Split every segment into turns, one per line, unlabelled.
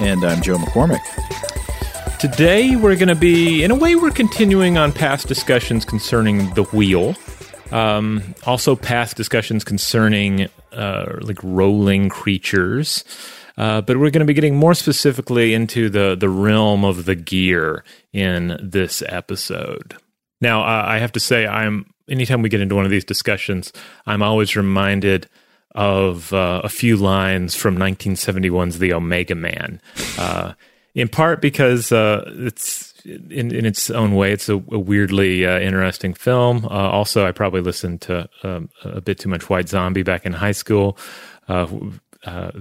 And I'm Joe McCormick.
Today, we're going to be, in a way, we're continuing on past discussions concerning the wheel. Um, also, past discussions concerning uh, like rolling creatures. Uh, but we're going to be getting more specifically into the, the realm of the gear in this episode. Now, uh, I have to say, I'm anytime we get into one of these discussions, I'm always reminded of uh, a few lines from 1971's The Omega Man. Uh, in part because uh, it's in, in its own way, it's a, a weirdly uh, interesting film. Uh, also, I probably listened to um, a bit too much White Zombie back in high school. Uh,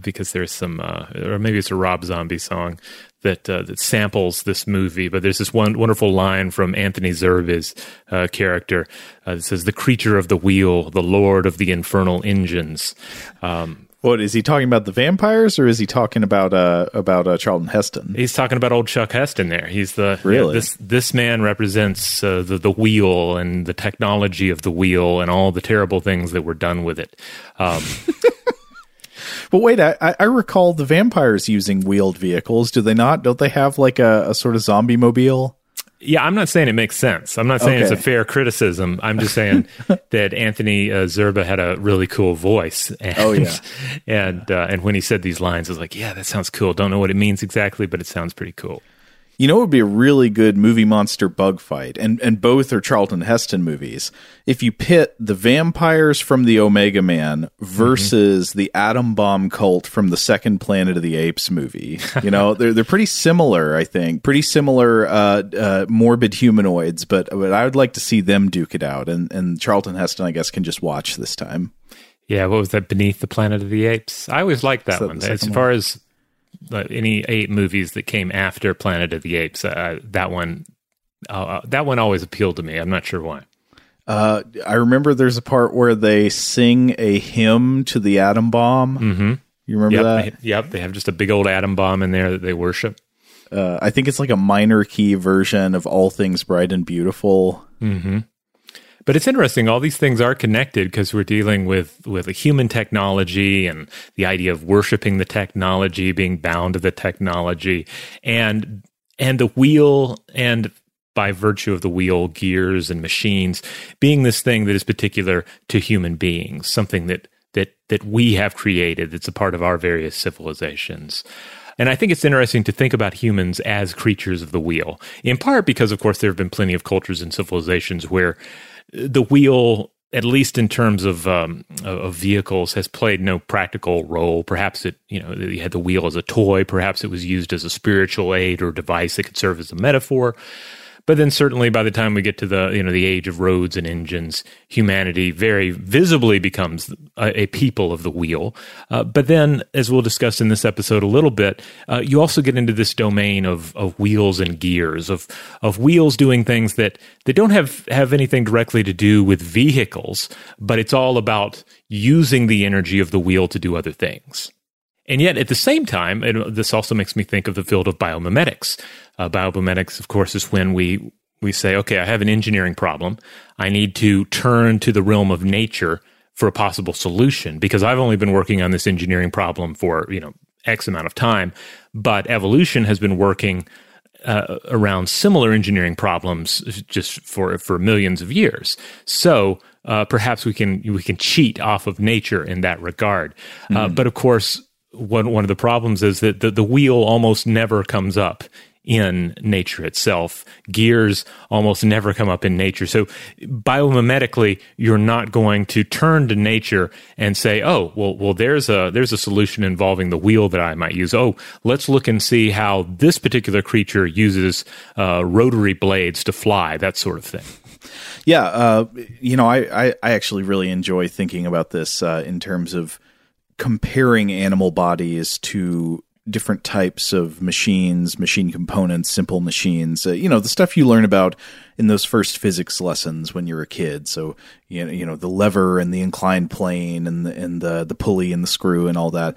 because there's some, or maybe it's a Rob Zombie song that uh, that samples this movie. But there's this one wonderful line from Anthony Zerbe's uh, character uh, that says, "The creature of the wheel, the lord of the infernal engines." Um,
what is he talking about? The vampires, or is he talking about uh, about uh, Charlton Heston?
He's talking about old Chuck Heston. There, he's the
really
know, this this man represents uh, the the wheel and the technology of the wheel and all the terrible things that were done with it. Um,
But wait, I, I recall the vampires using wheeled vehicles. Do they not? Don't they have like a, a sort of zombie mobile?
Yeah, I'm not saying it makes sense. I'm not saying okay. it's a fair criticism. I'm just saying that Anthony uh, Zerbe had a really cool voice. And,
oh yeah,
and uh, and when he said these lines, I was like, yeah, that sounds cool. Don't know what it means exactly, but it sounds pretty cool.
You know, it would be a really good movie monster bug fight, and and both are Charlton Heston movies. If you pit the vampires from the Omega Man versus mm-hmm. the atom bomb cult from the second Planet of the Apes movie, you know, they're they're pretty similar. I think pretty similar, uh, uh, morbid humanoids, but but I would like to see them duke it out, and and Charlton Heston, I guess, can just watch this time.
Yeah, what was that? Beneath the Planet of the Apes. I always liked that, that one. As far one? as any eight movies that came after Planet of the Apes. Uh, that one, uh, uh, that one always appealed to me. I'm not sure why.
Uh, I remember there's a part where they sing a hymn to the atom bomb.
Mm-hmm.
You remember
yep,
that?
They, yep, they have just a big old atom bomb in there that they worship.
Uh, I think it's like a minor key version of All Things Bright and Beautiful.
Mm-hmm. But it's interesting. All these things are connected because we're dealing with with a human technology and the idea of worshiping the technology, being bound to the technology, and and the wheel and by virtue of the wheel, gears, and machines being this thing that is particular to human beings, something that that that we have created. That's a part of our various civilizations. And I think it's interesting to think about humans as creatures of the wheel, in part because, of course, there have been plenty of cultures and civilizations where the wheel, at least in terms of um, of vehicles, has played no practical role. Perhaps it, you know, you had the wheel as a toy. Perhaps it was used as a spiritual aid or device that could serve as a metaphor. But then certainly by the time we get to the you know the age of roads and engines, humanity very visibly becomes a, a people of the wheel. Uh, but then, as we'll discuss in this episode a little bit, uh, you also get into this domain of of wheels and gears of of wheels doing things that they don't have have anything directly to do with vehicles, but it's all about using the energy of the wheel to do other things. And yet, at the same time, it, this also makes me think of the field of biomimetics. Uh, biomimetics, of course, is when we we say, okay, I have an engineering problem. I need to turn to the realm of nature for a possible solution because I've only been working on this engineering problem for you know X amount of time, but evolution has been working uh, around similar engineering problems just for for millions of years. So uh, perhaps we can we can cheat off of nature in that regard. Mm. but of course, one one of the problems is that the, the wheel almost never comes up in nature itself. Gears almost never come up in nature. So biomimetically, you're not going to turn to nature and say, "Oh, well, well, there's a there's a solution involving the wheel that I might use. Oh, let's look and see how this particular creature uses uh, rotary blades to fly, that sort of thing."
Yeah, uh, you know, I, I, I actually really enjoy thinking about this uh, in terms of comparing animal bodies to different types of machines, machine components, simple machines. Uh, you know, the stuff you learn about in those first physics lessons when you're a kid. So, you know, you know the lever and the inclined plane and the, and the the pulley and the screw and all that.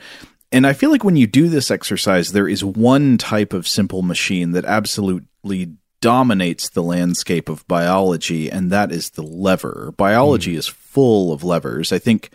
And I feel like when you do this exercise, there is one type of simple machine that absolutely dominates the landscape of biology, and that is the lever. Biology mm. is full of levers. I think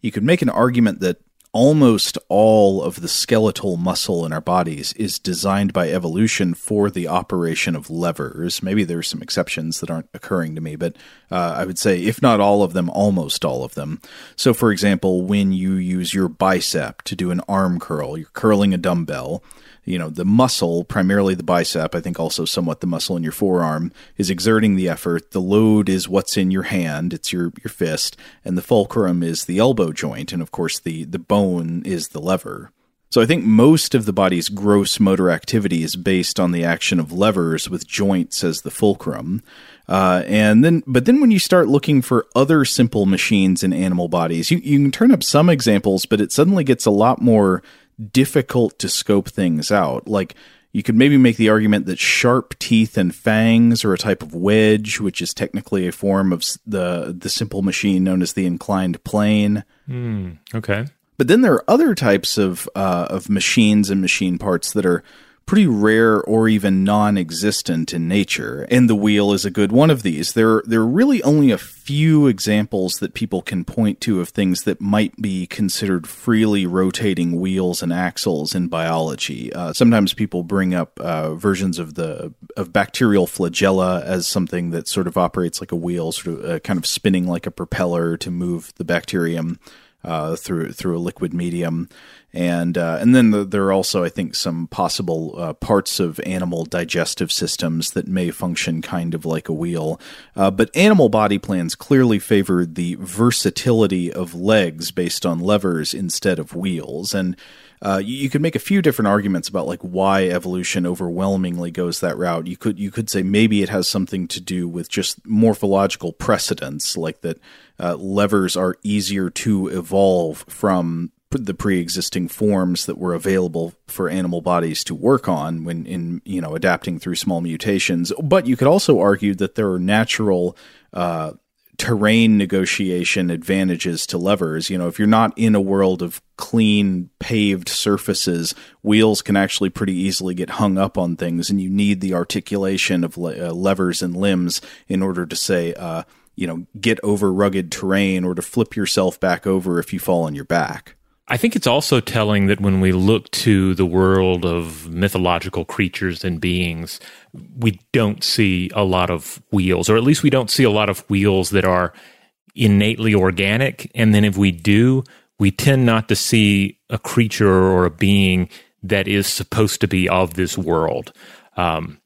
you could make an argument that almost all of the skeletal muscle in our bodies is designed by evolution for the operation of levers. Maybe there are some exceptions that aren't occurring to me, but uh, I would say, if not all of them, almost all of them. So, for example, when you use your bicep to do an arm curl, you're curling a dumbbell you know the muscle primarily the bicep i think also somewhat the muscle in your forearm is exerting the effort. The load is what's in your hand. It's your your fist. And the fulcrum is the elbow joint. And of course the the bone is the lever. So I think most of the body's gross motor activity is based on the action of levers with joints as the fulcrum. Uh, and then, but then when you start looking for other simple machines in animal bodies, you, you can turn up some examples, but it suddenly gets a lot more difficult to scope things out. Like you could maybe make the argument that sharp teeth and fangs are a type of wedge, which is technically a form of the the simple machine known as the inclined plane.
Mm, okay.
But then there are other types of uh, of machines and machine parts that are pretty rare or even non-existent in nature, and the wheel is a good one of these. There, there are really only a few examples that people can point to of things that might be considered freely rotating wheels and axles in biology. Uh, sometimes people bring up uh, versions of the of bacterial flagella as something that sort of operates like a wheel, sort of uh, kind of spinning like a propeller to move the bacterium uh, through through a liquid medium and uh, and then the, there are also I think some possible uh, parts of animal digestive systems that may function kind of like a wheel. Uh, but animal body plans clearly favored the versatility of legs based on levers instead of wheels, and uh, you, you, could make a few different arguments about like why evolution overwhelmingly goes that route. You could you could say maybe it has something to do with just morphological precedence, like that uh, levers are easier to evolve from the pre-existing forms that were available for animal bodies to work on when in you know adapting through small mutations but you could also argue that there are natural uh, terrain negotiation advantages to levers you know if you're not in a world of clean paved surfaces wheels can actually pretty easily get hung up on things and you need the articulation of le- uh, levers and limbs in order to say uh, you know, get over rugged terrain or to flip yourself back over if you fall on your back.
I think it's also telling that when we look to the world of mythological creatures and beings, we don't see a lot of wheels, or at least we don't see a lot of wheels that are innately organic. And then if we do, we tend not to see a creature or a being that is supposed to be of this world. Um,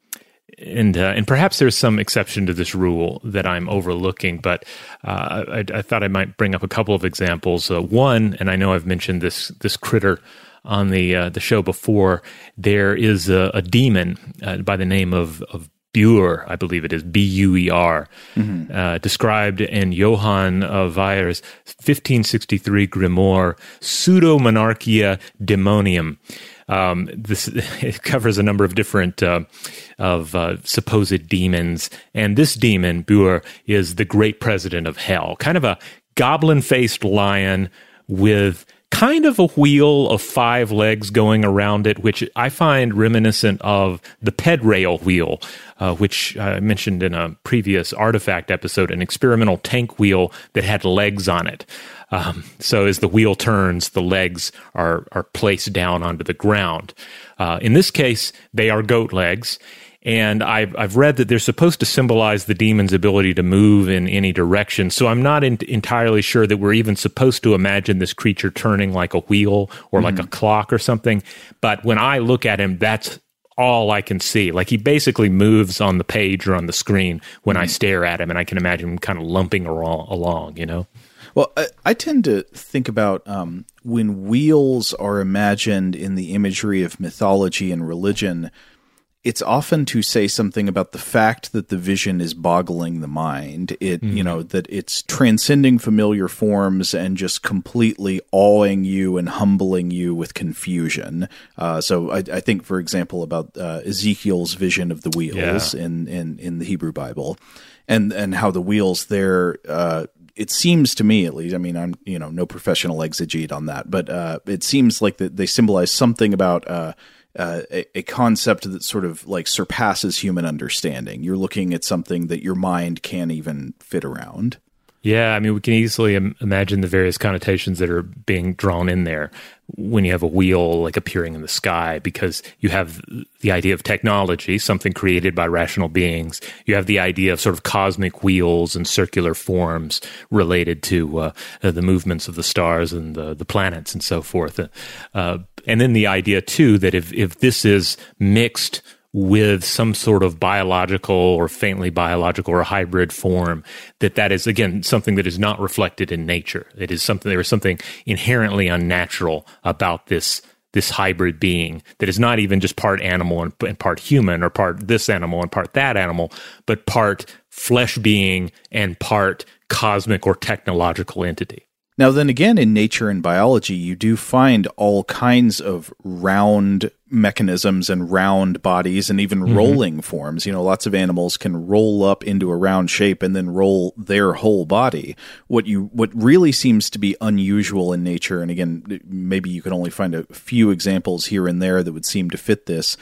and uh, and perhaps there's some exception to this rule that I'm overlooking, but uh, I, I, thought I might bring up a couple of examples. Uh, one, and I know I've mentioned this this critter on the uh, the show before. There is a, a demon uh, by the name of of Buer, I believe it is B U E R, mm-hmm. uh, described in Johann of Weier's 1563 Grimoire Pseudo-Monarchia Demonium. Um, this it covers a number of different uh, of uh, supposed demons, and this demon Buer is the great president of hell, kind of a goblin-faced lion with kind of a wheel of five legs going around it, which I find reminiscent of the Pedrail wheel, uh, which I mentioned in a previous artifact episode, an experimental tank wheel that had legs on it. Um, so as the wheel turns, the legs are are placed down onto the ground. Uh, in this case, they are goat legs, and I've I've read that they're supposed to symbolize the demon's ability to move in any direction. So I'm not in, entirely sure that we're even supposed to imagine this creature turning like a wheel or mm-hmm. like a clock or something. But when I look at him, that's all I can see. Like he basically moves on the page or on the screen when mm-hmm. I stare at him, and I can imagine him kind of lumping along, along you know.
Well, I, I tend to think about um, when wheels are imagined in the imagery of mythology and religion. It's often to say something about the fact that the vision is boggling the mind. It, mm. you know, that it's transcending familiar forms and just completely awing you and humbling you with confusion. Uh, so I, I, think, for example, about uh, Ezekiel's vision of the wheels yeah. in, in in the Hebrew Bible, and and how the wheels there uh, it seems to me at least i mean i'm you know no professional exegete on that but uh, it seems like that they symbolize something about uh, uh, a, a, concept that sort of like surpasses human understanding. You're looking at something that your mind can't even fit around
yeah, I mean, we can easily Im- imagine the various connotations that are being drawn in there when you have a wheel like appearing in the sky, because you have the idea of technology, something created by rational beings. You have the idea of sort of cosmic wheels and circular forms related to uh, the movements of the stars and the, the planets and so forth. Uh, and then the idea, too, that if, if this is mixed with some sort of biological or faintly biological or hybrid form that that is again something that is not reflected in nature. It is something there is something inherently unnatural about this this hybrid being that is not even just part animal and, and part human or part this animal and part that animal but part flesh being and part cosmic or technological entity
now, then again, in nature and biology, you do find all kinds of round mechanisms and round bodies and even mm-hmm. rolling forms. You know, lots of animals can roll up into a round shape and then roll their whole body. What you what really seems to be unusual in nature, and again, maybe you can only find a few examples here and there that would seem to fit this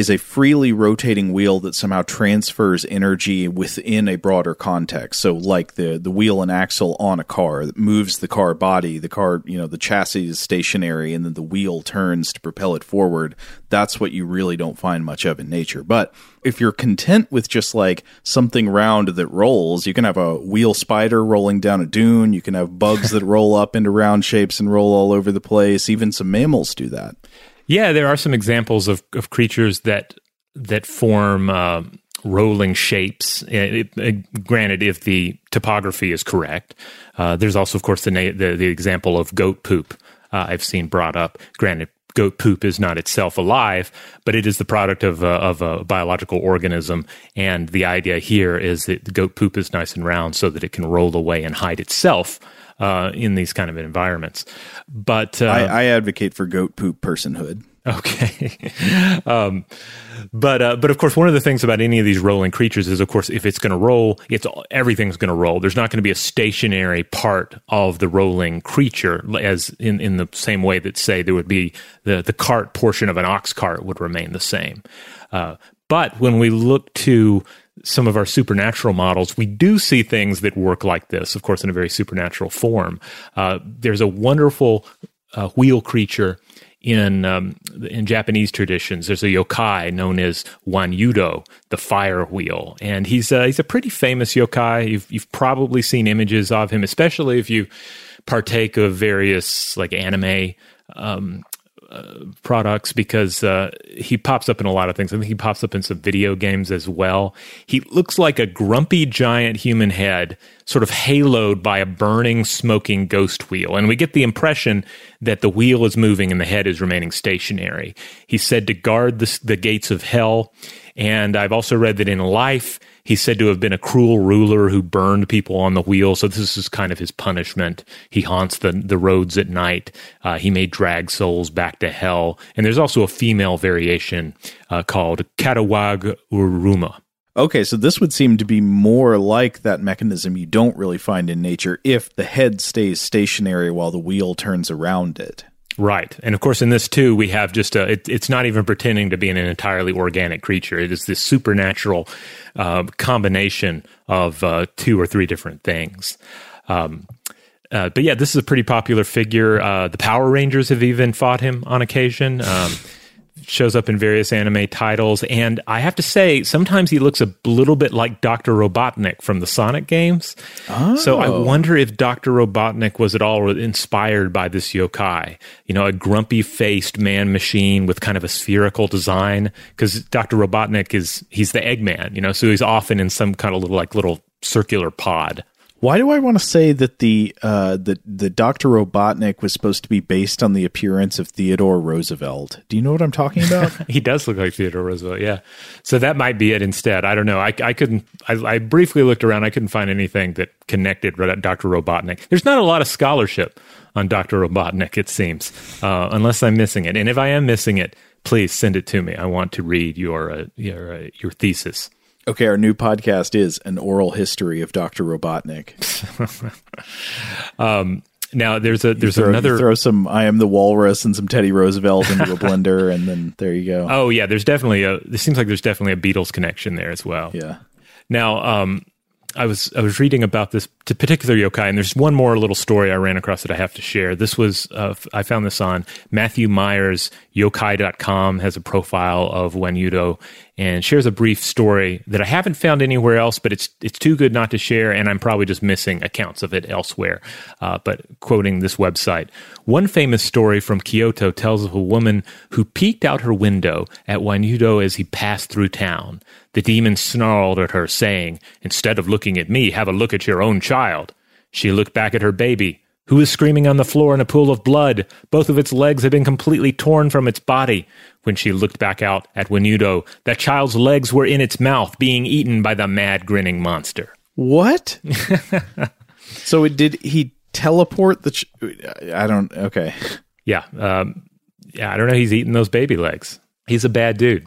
is a freely rotating wheel that somehow transfers energy within a broader context. So, like the the wheel and axle on a car that moves the car body, the car, you know, the chassis is stationary, and then the wheel turns to propel it forward. That's what you really don't find much of in nature. But if you're content with just like something round that rolls, you can have a wheel spider rolling down a dune. You can have bugs that roll up into round shapes and roll all over the place. Even some mammals do that.
Yeah, there are some examples of, of creatures that that form uh, rolling shapes. It, it, granted, if the topography is correct, uh, there's also, of course, the, na- the, the example of goat poop. Uh, I've seen brought up. Granted, goat poop is not itself alive, but it is the product of a, of a biological organism. And the idea here is that goat poop is nice and round so that it can roll away and hide itself uh, in these kind of environments. But uh,
I, I, advocate for goat poop personhood.
Okay, um, but uh, but of course, one of the things about any of these rolling creatures is, of course, if it's going to roll, it's everything's going to roll. There's not going to be a stationary part of the rolling creature, as in in the same way that say there would be the the cart portion of an ox cart would remain the same. Uh, but when we look to some of our supernatural models, we do see things that work like this, of course, in a very supernatural form. Uh, there's a wonderful uh, wheel creature in um, in Japanese traditions. There's a yokai known as Wanyudo, the fire wheel, and he's uh, he's a pretty famous yokai. You've you've probably seen images of him, especially if you partake of various like anime um, products because uh, he pops up in a lot of things. I think he pops up in some video games as well. He looks like a grumpy giant human head, sort of haloed by a burning, smoking ghost wheel. And we get the impression that the wheel is moving and the head is remaining stationary. He's said to guard the, the gates of hell. And I've also read that in life, He's said to have been a cruel ruler who burned people on the wheel. So this is kind of his punishment. He haunts the, the roads at night. Uh, he may drag souls back to hell. And there's also a female variation uh, called Katawag Uruma.
Okay, so this would seem to be more like that mechanism you don't really find in nature if the head stays stationary while the wheel turns around it.
Right. And of course, in this too, we have just a, it, it's not even pretending to be an entirely organic creature. It is this supernatural uh, combination of uh, two or three different things. Um, uh, but yeah, this is a pretty popular figure. Uh, the Power Rangers have even fought him on occasion. Um, shows up in various anime titles. And I have to say, sometimes he looks a little bit like Dr. Robotnik from the Sonic games. Oh. So I oh. wonder if Dr. Robotnik was at all inspired by this yokai. You know, a grumpy faced man machine with kind of a spherical design. Because Dr. Robotnik is, he's the Eggman, you know, so he's often in some kind of little, like, little circular pod.
Why do I want to say that the uh, the the Doctor Robotnik was supposed to be based on the appearance of Theodore Roosevelt? Do you know what I'm talking about?
he does look like Theodore Roosevelt, yeah. So that might be it instead. I don't know. I, I couldn't. I, I briefly looked around. I couldn't find anything that connected Doctor Robotnik. There's not a lot of scholarship on Doctor Robotnik. It seems, uh, unless I'm missing it. And if I am missing it, please send it to me. I want to read your uh, your uh, your thesis.
Okay, our new podcast is an oral history of Doctor Robotnik.
um, now there's a there's
throw,
another
throw some I am the Walrus and some Teddy Roosevelt into a blender, and then there you go.
Oh yeah, there's definitely a. It seems like there's definitely a Beatles connection there as well.
Yeah.
Now, um, I was I was reading about this particular yokai, and there's one more little story I ran across that I have to share. This was uh, I found this on Matthew Meyer's yokai.com has a profile of Wanyudo and shares a brief story that I haven't found anywhere else, but it's it's too good not to share, and I'm probably just missing accounts of it elsewhere. Uh, but quoting this website, one famous story from Kyoto tells of a woman who peeked out her window at Wanyudo as he passed through town. The demon snarled at her, saying, "Instead of looking at me, have a look at your own child." She looked back at her baby, who was screaming on the floor in a pool of blood. Both of its legs had been completely torn from its body. When she looked back out at Wanyudo, that child's legs were in its mouth, being eaten by the mad grinning monster.
What? so it did he teleport the? Ch- I don't. Okay.
Yeah. Um, yeah. I don't know. He's eating those baby legs. He's a bad dude.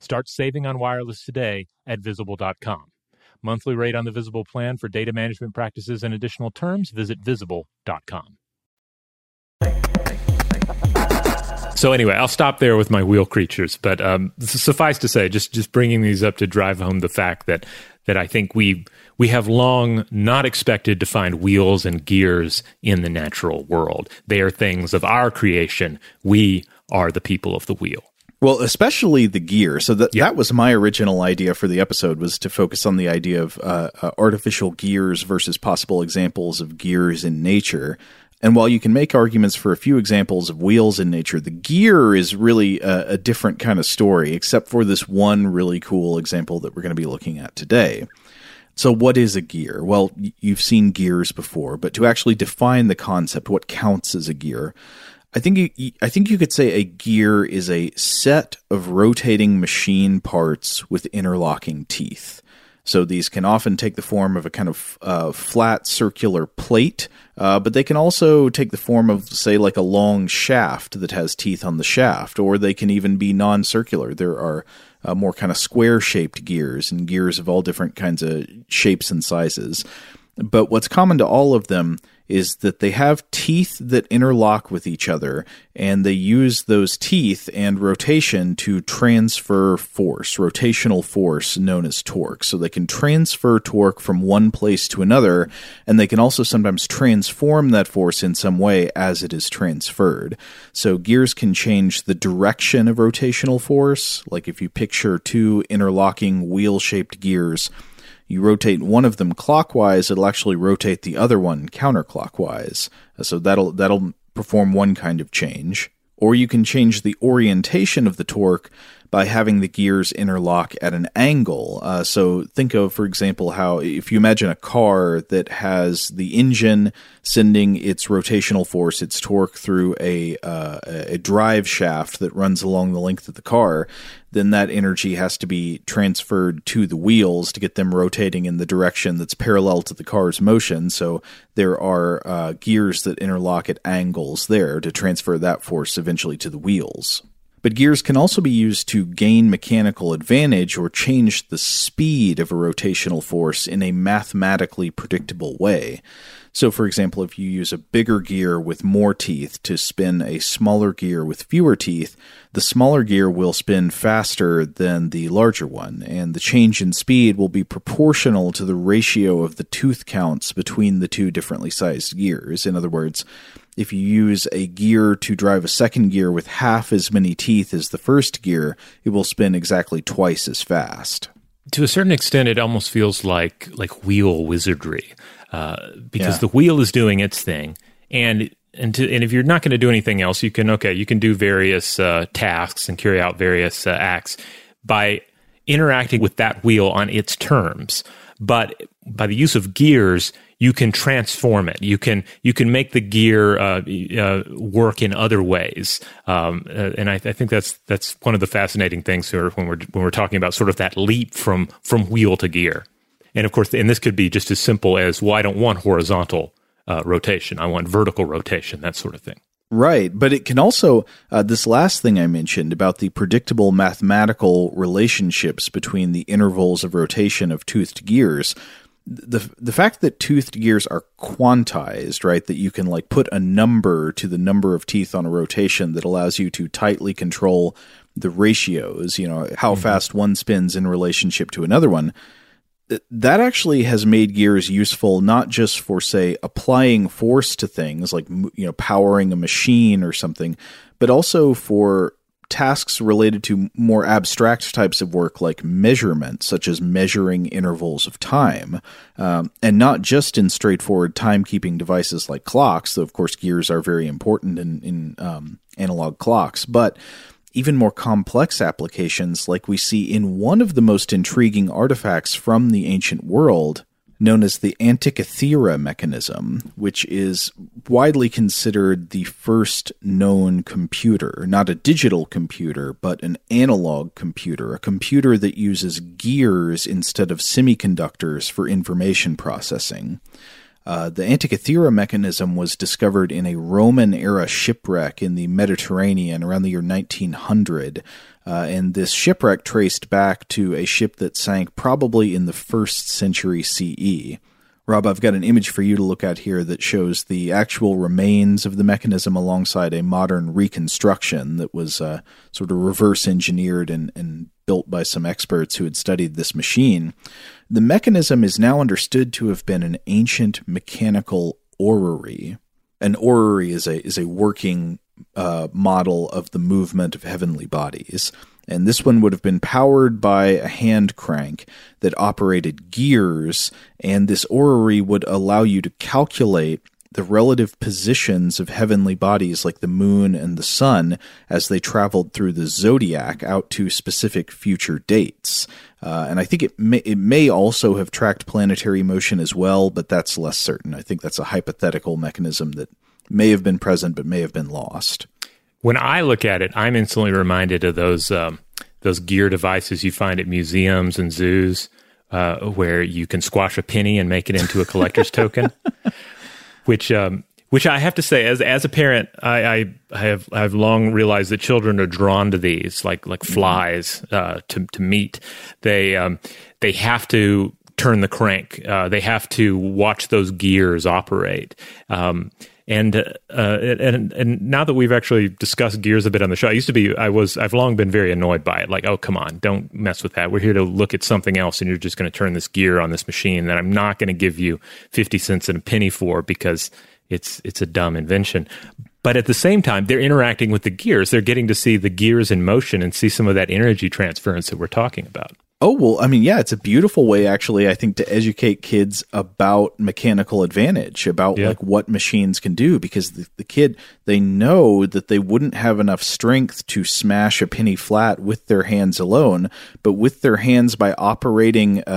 Start saving on wireless today at visible.com. Monthly rate on the Visible plan for data management practices and additional terms, visit visible.com. So anyway, I'll stop there with my wheel creatures, but um, suffice to say, just just bringing these up to drive home the fact that that I think we we have long not expected to find wheels and gears in the natural world. They are things of our creation. We are the people of the wheel.
Well, especially the gear. So that that was my original idea for the episode was to focus on the idea of uh, uh, artificial gears versus possible examples of gears in nature. And while you can make arguments for a few examples of wheels in nature, the gear is really a, a different kind of story, except for this one really cool example that we're going to be looking at today. So, what is a gear? Well, you've seen gears before, but to actually define the concept, what counts as a gear? I think you, I think you could say a gear is a set of rotating machine parts with interlocking teeth. So these can often take the form of a kind of uh, flat circular plate, uh, but they can also take the form of, say, like a long shaft that has teeth on the shaft, or they can even be non circular. There are uh, more kind of square shaped gears and gears of all different kinds of shapes and sizes. But what's common to all of them is that they have teeth that interlock with each other, and they use those teeth and rotation to transfer force, rotational force known as torque. So they can transfer torque from one place to another, and they can also sometimes transform that force in some way as it is transferred. So gears can change the direction of rotational force, like if you picture two interlocking wheel shaped gears you rotate one of them clockwise, it'll actually rotate the other one counterclockwise. Uh, so that'll that'll perform one kind of change. Or you can change the orientation of the torque
by having the gears interlock at an angle. Uh, so think of, for example, how if you imagine a car that has the engine sending its rotational force, its torque through a uh, a drive shaft that runs along the length of the car, then that energy has to be transferred to the wheels to get them rotating in the direction that's parallel to the car's motion. So there are uh, gears that interlock at angles there to transfer that force eventually to the wheels. But gears can also be used to gain mechanical advantage or change the speed of a rotational force in a mathematically predictable way. So, for example, if you use a bigger gear with more teeth to spin a smaller gear with fewer teeth, the smaller gear will spin faster than the larger one, and the change in speed will be proportional to the ratio of the tooth counts between the two differently sized gears. In other words, if you use a gear to drive a second gear with half as many teeth as the first gear, it will spin exactly twice as fast.
To a certain extent, it almost feels like like wheel wizardry, uh, because yeah. the wheel is doing its thing, and and to, and if you're not going to do anything else, you can okay, you can do various uh, tasks and carry out various uh, acts by interacting with that wheel on its terms. But by the use of gears, you can transform it. You can you can make the gear uh, uh, work in other ways, um, uh, and I, I, think that's that's one of the fascinating things here when we're when we're talking about sort of that leap from from wheel to gear. And of course, and this could be just as simple as well. I don't want horizontal uh, rotation. I want vertical rotation. That sort of thing.
Right, but it can also uh, this last thing I mentioned about the predictable mathematical relationships between the intervals of rotation of toothed gears the the fact that toothed gears are quantized, right? That you can like put a number to the number of teeth on a rotation that allows you to tightly control the ratios, you know, how mm-hmm. fast one spins in relationship to another one. That actually has made gears useful not just for say applying force to things like you know powering a machine or something, but also for tasks related to more abstract types of work like measurement, such as measuring intervals of time, um, and not just in straightforward timekeeping devices like clocks, though of course gears are very important in, in um, analog clocks, but even more complex applications like we see in one of the most intriguing artifacts from the ancient world, known as the Antikythera mechanism, which is widely considered the first known computer, not a digital computer, but an analog computer, a computer that uses gears instead of semiconductors for information processing. Uh, the Antikythera mechanism was discovered in a Roman era shipwreck in the Mediterranean around the year 1900 uh, and this shipwreck traced back to a ship that sank probably in the first century CE. Rob, I've got an image for you to look at here that shows the actual remains of the mechanism alongside a modern reconstruction that was uh, sort of reverse engineered and, and built by some experts who had studied this machine. The mechanism is now understood to have been an ancient mechanical orrery. An orrery is a is a working uh, model of the movement of heavenly bodies. And this one would have been powered by a hand crank that operated gears, and this orrery would allow you to calculate the relative positions of heavenly bodies like the moon and the sun as they traveled through the zodiac out to specific future dates. Uh, and I think it may, it may also have tracked planetary motion as well, but that's less certain. I think that's a hypothetical mechanism that may have been present but may have been lost.
When I look at it, I'm instantly reminded of those um, those gear devices you find at museums and zoos, uh, where you can squash a penny and make it into a collector's token. Which, um, which I have to say, as as a parent, I, I, have I've long realized that children are drawn to these, like like flies uh, to to meat. They um, they have to turn the crank. Uh, they have to watch those gears operate. Um, and uh, and and now that we've actually discussed gears a bit on the show, I used to be I was I've long been very annoyed by it. Like, oh come on, don't mess with that. We're here to look at something else, and you're just going to turn this gear on this machine that I'm not going to give you fifty cents and a penny for because it's it's a dumb invention. But at the same time, they're interacting with the gears. They're getting to see the gears in motion and see some of that energy transference that we're talking about.
Oh, well, I mean, yeah, it's a beautiful way, actually, I think, to educate kids about mechanical advantage, about
Yeah.
like what machines can do, because the, the kid, they know that they wouldn't have enough strength to smash a penny flat with their hands alone, but with their hands by operating a,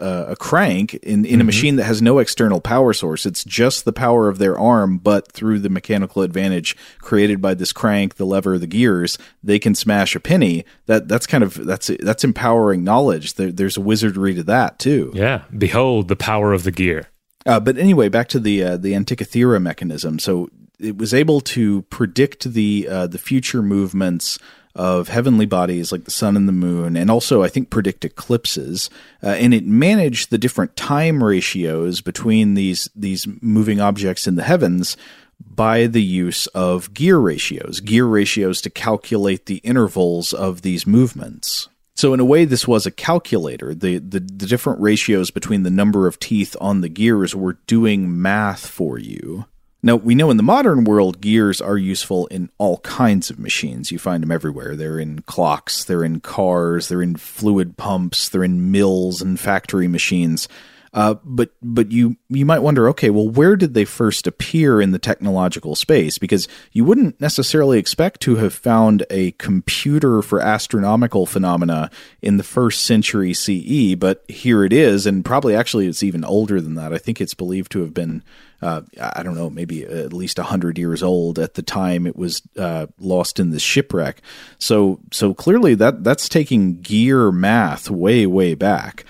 a, a- crank in, in a mm-hmm. machine that has no external power source. It's just the power of their arm, but through the mechanical advantage created by this crank, the lever, the gears, they can smash a penny. That that's kind of that's that's empowering knowledge. There, there's a wizardry to that too.
Yeah. Behold the power of the gear.
Uh, but anyway, back to the uh, the Antikythera mechanism. So it was able to predict the uh, the future movements of heavenly bodies like the sun and the moon, and also I think predict eclipses. Uh, and it managed the different time ratios between these these moving objects in the heavens by the use of gear ratios, gear ratios to calculate the intervals of these movements. So in a way, this was a calculator. The, the the different ratios between the number of teeth on the gears were doing math for you. Now we know in the modern world, gears are useful in all kinds of machines. You find them everywhere. They're in clocks, they're in cars, they're in fluid pumps, they're in mills and factory machines. Uh, but but you you might wonder, okay, well, where did they first appear in the technological space? Because you wouldn't necessarily expect to have found a computer for astronomical phenomena in the first century CE, but here it is, and probably actually it's even older than that. I think it's believed to have been. Uh, I don't know, maybe at least hundred years old at the time it was uh, lost in the shipwreck. So, so clearly that that's taking gear math way, way back.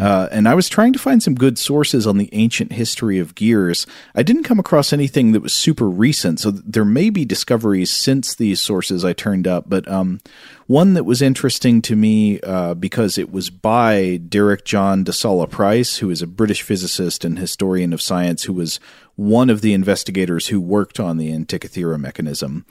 Uh, and I was trying to find some good sources on the ancient history of gears. I didn't come across anything that was super recent, so there may be discoveries since these sources I turned up. But um, one that was interesting to me uh, because it was by Derek John de Solla Price, who is a British physicist and historian of science, who was one of the investigators who worked on the Antikythera mechanism.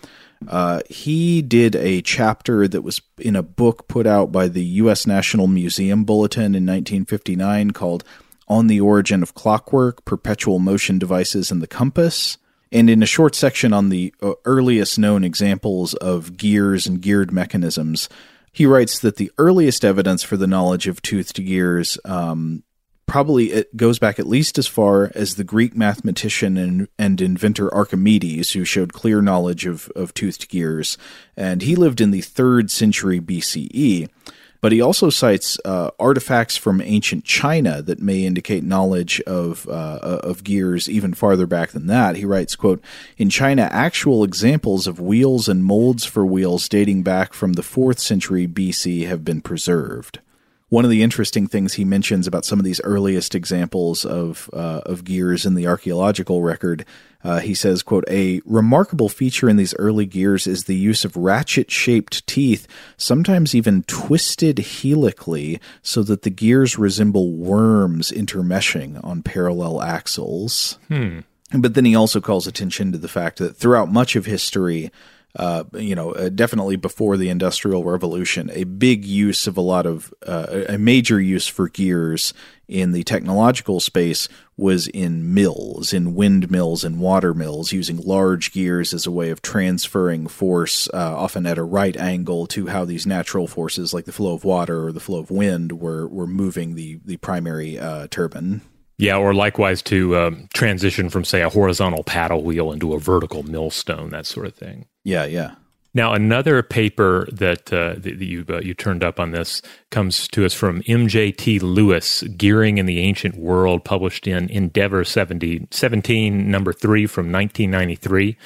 Uh, he did a chapter that was in a book put out by the U.S. National Museum Bulletin in 1959 called On the Origin of Clockwork, Perpetual Motion Devices, and the Compass. And in a short section on the uh, earliest known examples of gears and geared mechanisms, he writes that the earliest evidence for the knowledge of toothed gears um, probably it goes back at least as far as the Greek mathematician and, and inventor Archimedes, who showed clear knowledge of, of toothed gears. And he lived in the third century BCE. But he also cites uh, artifacts from ancient China that may indicate knowledge of uh, of gears even farther back than that. He writes, "quote In China, actual examples of wheels and molds for wheels dating back from the fourth century BC have been preserved." One of the interesting things he mentions about some of these earliest examples of uh, of gears in the archaeological record, uh, he says, "quote A remarkable feature in these early gears is the use of ratchet-shaped teeth, sometimes even twisted helically, so that the gears resemble worms intermeshing on parallel axles." But then he also calls attention to the fact that throughout much of history, uh, you know, uh, definitely before the Industrial Revolution, a big use of a lot of uh, a major use for gears in the technological space was in mills, in windmills and water mills, using large gears as a way of transferring force, uh, often at a right angle to how these natural forces, like the flow of water or the flow of wind, were were moving the the primary uh, turbine.
Yeah, or likewise to um, transition from, say, a horizontal paddle wheel into a vertical millstone, that sort of thing.
Yeah, yeah.
Now, another paper that, uh, that you uh, you turned up on this comes to us from M.J.T. Lewis, Gearing in the Ancient World, published in Endeavor 70, 17, number three from 1993.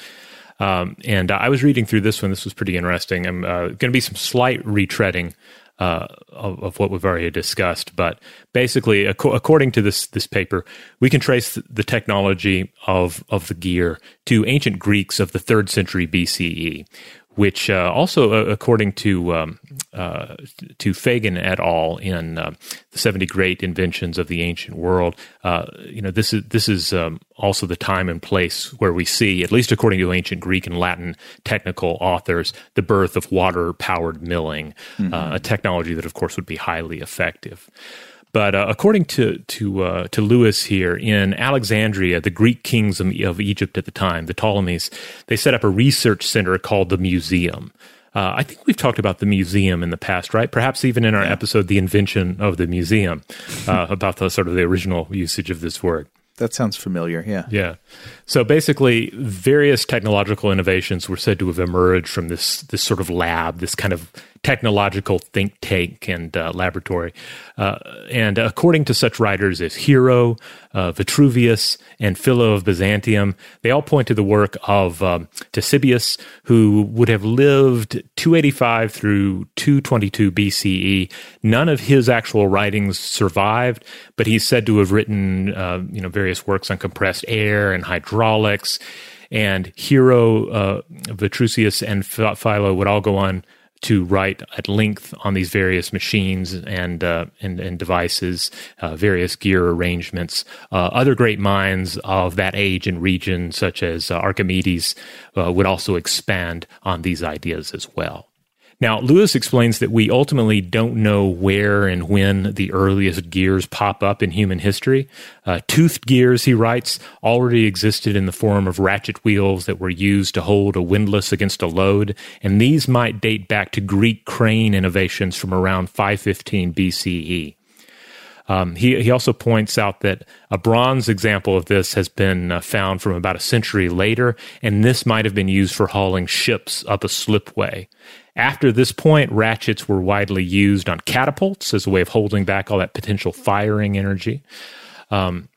Um, and I was reading through this one. This was pretty interesting. I'm uh, going to be some slight retreading uh, of, of what we've already discussed, but basically, ac- according to this this paper, we can trace the technology of of the gear to ancient Greeks of the third century BCE, which uh, also, uh, according to um, uh, to Fagan et al. in uh, the seventy great inventions of the ancient world, uh, you know this is this is um, also the time and place where we see, at least according to ancient Greek and Latin technical authors, the birth of water powered milling, uh, a technology that, of course, would be highly effective. But uh, according to to uh, to Lewis here in Alexandria, the Greek kings of, Egypt at the time, the Ptolemies, they set up a research center called the Museum. Uh, I think we've talked about the museum in the past, right? Perhaps even in our episode, The Invention of the Museum, uh, about the sort of the original usage of this word.
That sounds familiar. Yeah.
Yeah. So basically, various technological innovations were said to have emerged from this this sort of lab, this kind of technological think tank and uh, laboratory. Uh, and according to such writers as Hero, uh, Vitruvius, and Philo of Byzantium, they all point to the work of um, Ctesibius, who would have lived 285 through 222 BCE. None of his actual writings survived, but he's said to have written, uh, you know, various works on compressed air and hydraulics. And Hero, uh, Vitruvius, and Philo would all go on to write at length on these various machines and uh, and, and, devices, uh, various gear arrangements. Uh, other great minds of that age and region, such as uh, Archimedes, uh, would also expand on these ideas as well. Now, Lewis explains that we ultimately don't know where and when the earliest gears pop up in human history. Uh, toothed gears, he writes, already existed in the form of ratchet wheels that were used to hold a windlass against a load, and these might date back to Greek crane innovations from around 515 BCE. Um, he, he also points out that a bronze example of this has been uh, found from about a century later, and this might have been used for hauling ships up a slipway. After this point, ratchets were widely used on catapults as a way of holding back all that potential firing energy. Um,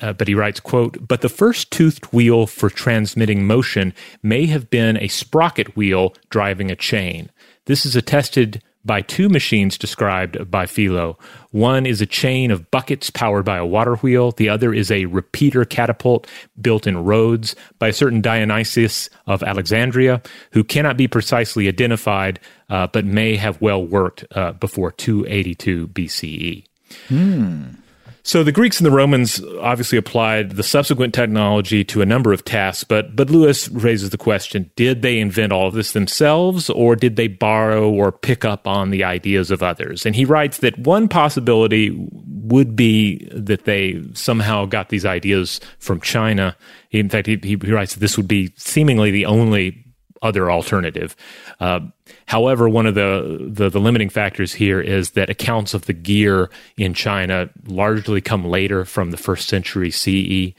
uh, but he writes, quote, but the first toothed wheel for transmitting motion may have been a sprocket wheel driving a chain. This is attested by two machines described by Philo. One is a chain of buckets powered by a water wheel. The other is a repeater catapult built in Rhodes by a certain Dionysius of Alexandria, who cannot be precisely identified, uh, but may have well worked uh, before 282 BCE.
Hmm.
So the Greeks and the Romans obviously applied the subsequent technology to a number of tasks, but but Lewis raises the question: Did they invent all of this themselves, or did they borrow or pick up on the ideas of others? And he writes that one possibility would be that they somehow got these ideas from China. In fact, he, he writes that this would be seemingly the only other alternative. Uh, however, one of the, the, the limiting factors here is that accounts of the gear in China largely come later from the first century CE.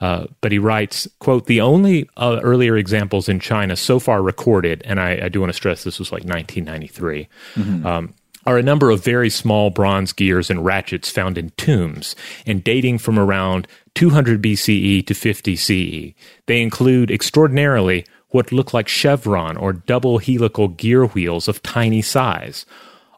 Uh, but he writes, "quote The only uh, earlier examples in China so far recorded, and I, I do want to stress this was like 1993." Mm-hmm. Um, are a number of very small bronze gears and ratchets found in tombs and dating from around 200 BCE to 50 CE. They include extraordinarily what look like chevron or double helical gear wheels of tiny size.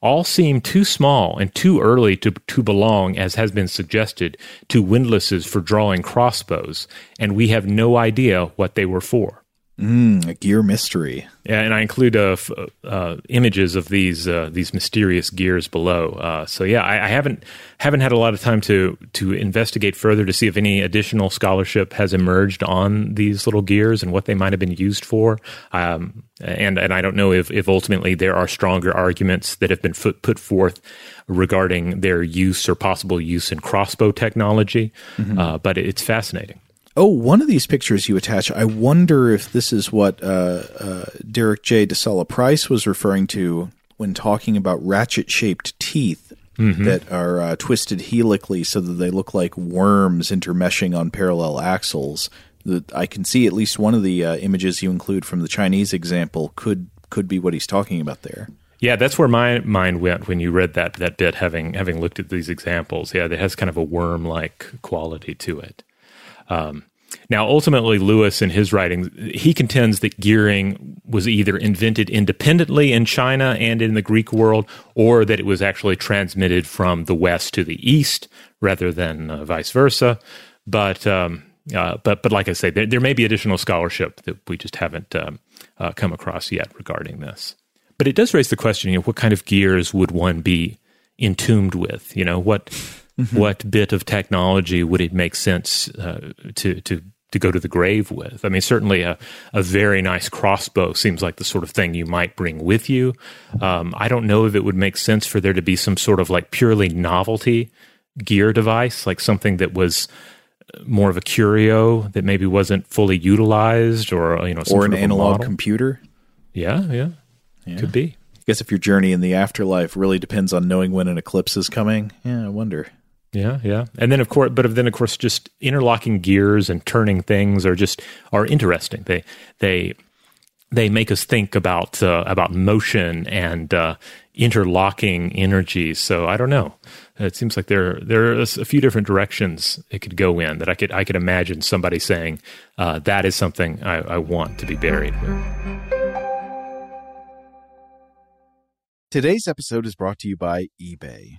All seem too small and too early to, to belong, as has been suggested, to windlasses for drawing crossbows, and we have no idea what they were for.
Mm, a gear mystery.
Yeah, and I include uh, f- uh, images of these uh, these mysterious gears below. Uh, so yeah, I, I, haven't haven't had a lot of time to to investigate further to see if any additional scholarship has emerged on these little gears and what they might have been used for. Um, and and I don't know if if ultimately there are stronger arguments that have been put put forth regarding their use or possible use in crossbow technology. Mm-hmm. Uh, but it's fascinating.
Oh, one of these pictures you attach, I wonder if this is what uh, uh, Derek J. de Solla Price was referring to when talking about ratchet shaped teeth mm-hmm. that are uh, twisted helically so that they look like worms intermeshing on parallel axles. I can see at least one of the uh, images you include from the Chinese example could could be what he's talking about there.
Yeah, that's where my mind went when you read that that bit. Having having looked at these examples, yeah, it has kind of a worm like quality to it. Um, now, ultimately, Lewis, in his writings, he contends that gearing was either invented independently in China and in the Greek world, or that it was actually transmitted from the West to the East rather than uh, vice versa. But, um, uh, but, but like I say, there, there, may be additional scholarship that we just haven't um, uh, come across yet regarding this. But it does raise the question: you know, what kind of gears would one be entombed with? You know, what Mm-hmm. What bit of technology would it make sense uh, to to to go to the grave with? I mean, certainly a a very nice crossbow seems like the sort of thing you might bring with you. Um, I don't know if it would make sense for there to be some sort of like purely novelty gear device, like something that was more of a curio that maybe wasn't fully utilized, or you know,
or an analog computer.
Yeah, yeah. Could be.
I guess if your journey in the afterlife really depends on knowing when an eclipse is coming, yeah, I wonder.
Yeah, yeah. And then of course, but then of course, just interlocking gears and turning things are just are interesting. They they they make us think about uh, about motion and uh, interlocking energies. So I don't know. It seems like there there are a few different directions it could go in that I could I could imagine somebody saying uh, that is something I, I want to be buried with.
Today's episode is brought to you by eBay.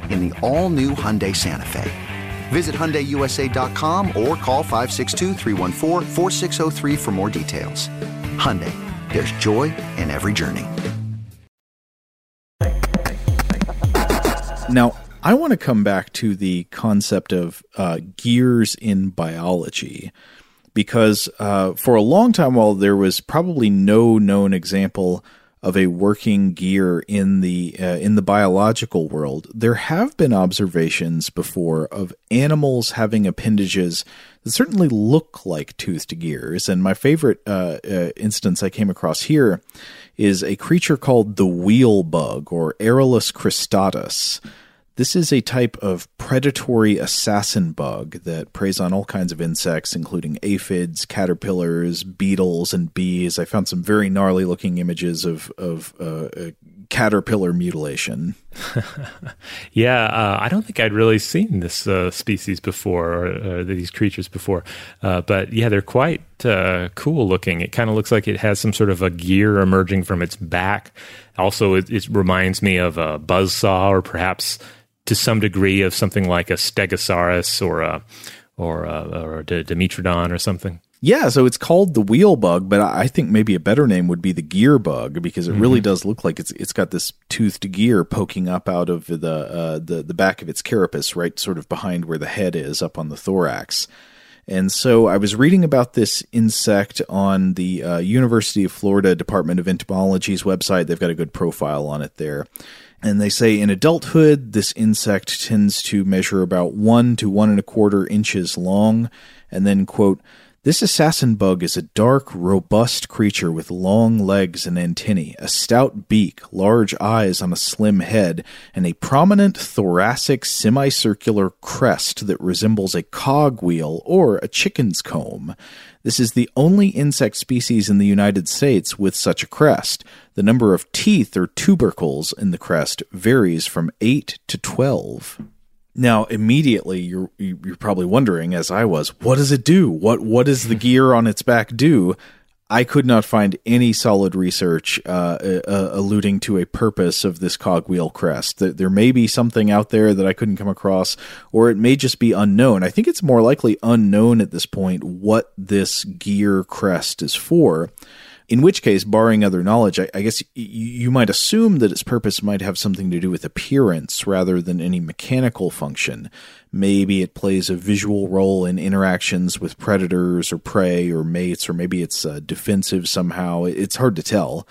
in the all-new Hyundai Santa Fe. Visit HyundaiUSA.com or call 562 for more details. Hyundai, there's joy in every journey.
Now,
I want to come back to the concept of uh, gears in biology because uh, for a long time, while there was probably no known example of a working gear in the uh, in the biological world, there have been observations before of animals having appendages that certainly look like toothed gears. And my favorite uh, uh, instance I came across here is a creature called the wheel bug or Arilus cristatus. This is a type of predatory assassin bug that preys on all kinds of insects, including aphids, caterpillars, beetles, and bees. I found some very gnarly looking images of of uh, uh, caterpillar mutilation.
yeah, uh, I don't think I'd really seen this uh, species before, or uh, these creatures before. Uh, but yeah, they're quite cool looking. It kind of looks like it has some sort of a gear emerging from its back. Also, it, it reminds me of a buzz saw, or perhaps to some degree of something like a Stegosaurus or a or a, or a Dimetrodon or something.
Yeah, so it's called the wheel bug, but I think maybe a better name would be the gear bug because it mm-hmm. really does look like it's it's got this toothed gear poking up out of the uh, the the back of its carapace, right, sort of behind where the head is, up on the thorax. And so I was reading about this insect on the uh, University of Florida Department of Entomology's website. They've got a good profile on it there. And they say in adulthood, this insect tends to measure about one to one and a quarter inches long. And then, quote, this assassin bug is a dark, robust creature with long legs and antennae, a stout beak, large eyes on a slim head, and a prominent thoracic semicircular crest that resembles a cogwheel or a chicken's comb. This is the only insect species in the United States with such a crest. The number of teeth or tubercles in the crest varies from 8 to 12. Now, immediately you're you're probably wondering, as I was, what does it do? What what does the gear on its back do? I could not find any solid research uh, uh, uh alluding to a purpose of this cogwheel crest. There may be something out there that I couldn't come across, or it may just be unknown. I think it's more likely unknown at this point what this gear crest is for. In which case, barring other knowledge, I, I guess y- you might assume that its purpose might have something to do with appearance rather than any mechanical function. Maybe it plays a visual role in interactions with predators or prey or mates, or maybe it's uh, defensive somehow. It's hard to tell.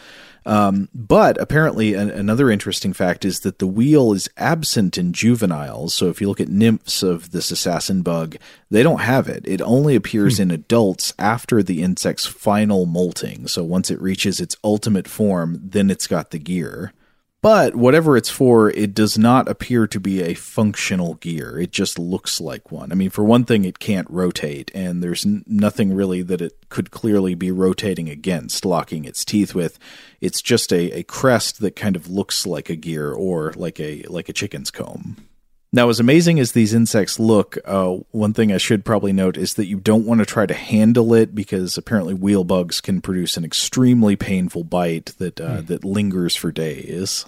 Um, but apparently, an, another interesting fact is that the wheel is absent in juveniles. So if you look at nymphs of this assassin bug, they don't have it. It only appears hmm. in adults after the insect's final molting. So once it reaches its ultimate form, then it's got the gear. But whatever it's for, it does not appear to be a functional gear. It just looks like one. I mean, for one thing, it can't rotate, and there's n- nothing really that it could clearly be rotating against, locking its teeth with. It's just a, a crest that kind of looks like a gear or like a like a chicken's comb. Now, as amazing as these insects look, uh, one thing I should probably note is that you don't want to try to handle it because apparently wheel bugs can produce an extremely painful bite that uh, mm. that lingers for days.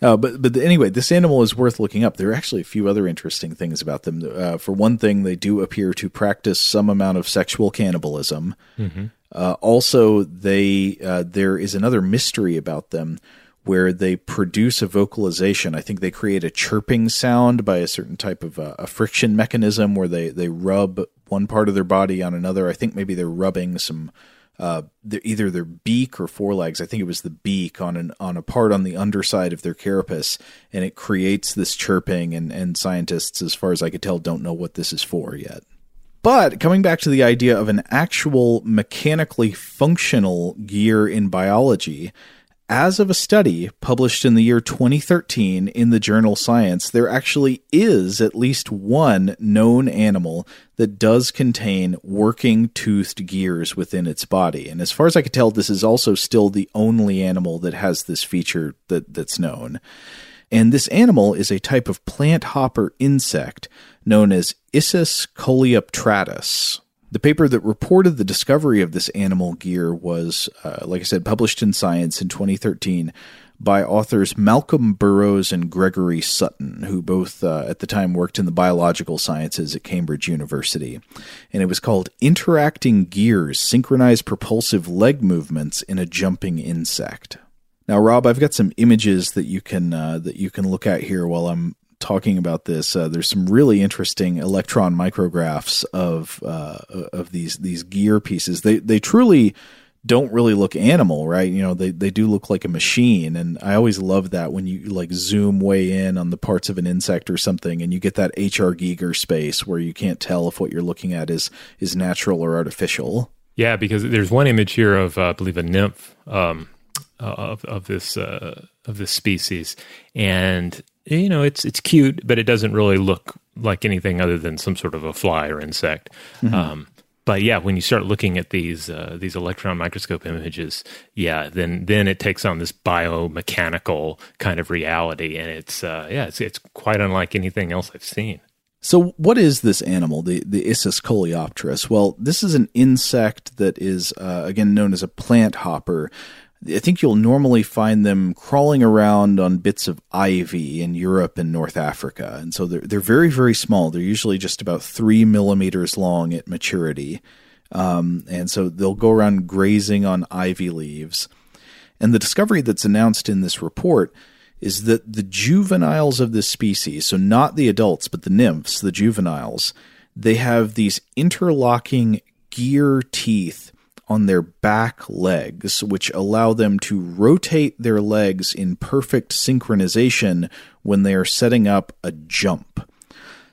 Uh, but but anyway, this animal is worth looking up. There are actually a few other interesting things about them. Uh, for one thing, they do appear to practice some amount of sexual cannibalism. Mm-hmm. Uh, also, they uh, there is another mystery about them where they produce a vocalization. I think they create a chirping sound by a certain type of uh, a friction mechanism where they, they rub one part of their body on another. I think maybe they're rubbing some uh, either their beak or forelegs. I think it was the beak on an on a part on the underside of their carapace, and it creates this chirping. And and scientists, as far as I could tell, don't know what this is for yet. But coming back to the idea of an actual mechanically functional gear in biology, as of a study published in the year 2013 in the journal Science, there actually is at least one known animal that does contain working toothed gears within its body. And as far as I can tell, this is also still the only animal that has this feature that, that's known. And this animal is a type of plant hopper insect known as Issus coleoptratus. The paper that reported the discovery of this animal gear was, uh, like I said, published in Science in 2013 by authors Malcolm Burrows and Gregory Sutton, who both uh, at the time worked in the biological sciences at Cambridge University. And it was called Interacting Gears Synchronized Propulsive Leg Movements in a Jumping Insect. Now, Rob, I've got some images that you can uh, that you can look at here while I'm talking about this, uh, there's some really interesting electron micrographs of uh, of these these gear pieces. They they truly don't really look animal, right? You know, they, they do look like a machine. And I always love that when you like zoom way in on the parts of an insect or something and you get that HR Giger space where you can't tell if what you're looking at is is natural or artificial.
Yeah, because there's one image here of uh, I believe a nymph um, of of this uh, of this species, and you know it's it's cute, but it doesn't really look like anything other than some sort of a fly or insect. Mm-hmm. Um, but yeah, when you start looking at these uh, these electron microscope images, yeah, then then it takes on this biomechanical kind of reality, and it's uh, yeah, it's it's quite unlike anything else I've seen.
So, what is this animal, the the Issus coleopterus? Well, this is an insect that is uh, again known as a plant hopper. I think you'll normally find them crawling around on bits of ivy in Europe and North Africa. And so they're, they're very, very small. They're usually just about three millimeters long at maturity. Um, and so they'll go around grazing on ivy leaves. And the discovery that's announced in this report is that the juveniles of this species, so not the adults, but the nymphs, the juveniles, they have these interlocking gear teeth on their back legs, which allow them to rotate their legs in perfect synchronization when they are setting up a jump.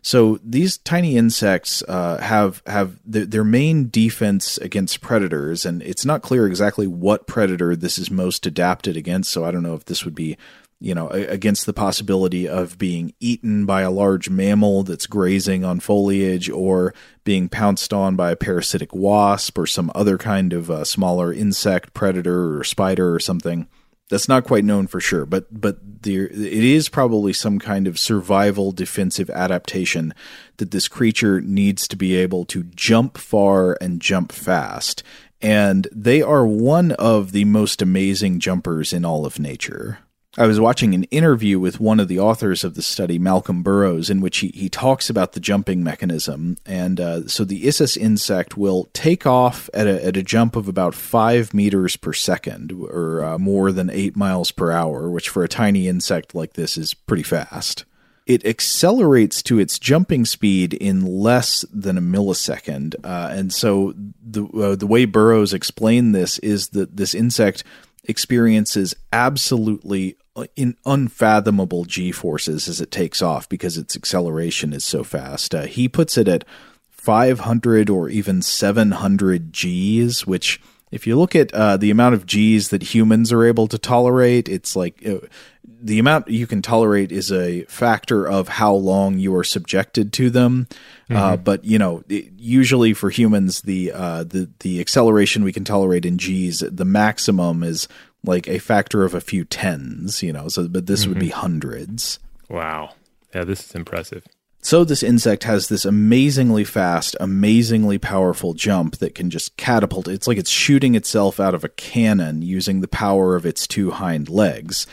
So these tiny insects uh, have have the, their main defense against predators, and it's not clear exactly what predator this is most adapted against. So I don't know if this would be you know, against the possibility of being eaten by a large mammal that's grazing on foliage or being pounced on by a parasitic wasp or some other kind of uh, smaller insect predator or spider or something. That's not quite known for sure, but but there it is probably some kind of survival defensive adaptation that this creature needs to be able to jump far and jump fast. And they are one of the most amazing jumpers in all of nature. I was watching an interview with one of the authors of the study, Malcolm Burrows, in which he, he talks about the jumping mechanism. And uh, so the Issus insect will take off at a, at a jump of about five meters per second, or uh, more than eight miles per hour, which for a tiny insect like this is pretty fast. It accelerates to its jumping speed in less than a millisecond. Uh, and so the, uh, the way Burrows explained this is that this insect experiences absolutely in unfathomable g forces as it takes off because its acceleration is so fast. Uh, he puts it at 500 or even 700 g's, which if you look at uh, the amount of g's that humans are able to tolerate, it's like uh, the amount you can tolerate is a factor of how long you are subjected to them. Uh, mm-hmm. But you know, it, usually for humans, the uh, the the acceleration we can tolerate in g's, the maximum is like a factor of a few tens. You know, so but this mm-hmm. would be mm-hmm. hundreds.
Wow, yeah, this is impressive.
So this insect has this amazingly fast, amazingly powerful jump that can just catapult. It's like it's shooting itself out of a cannon using the power of its two hind legs.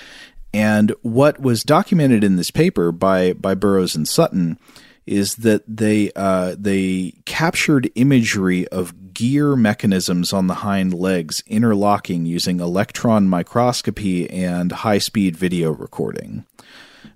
And what was documented in this paper by by Burrows and Sutton is that they uh, they captured imagery of gear mechanisms on the hind legs interlocking using electron microscopy and high speed video recording.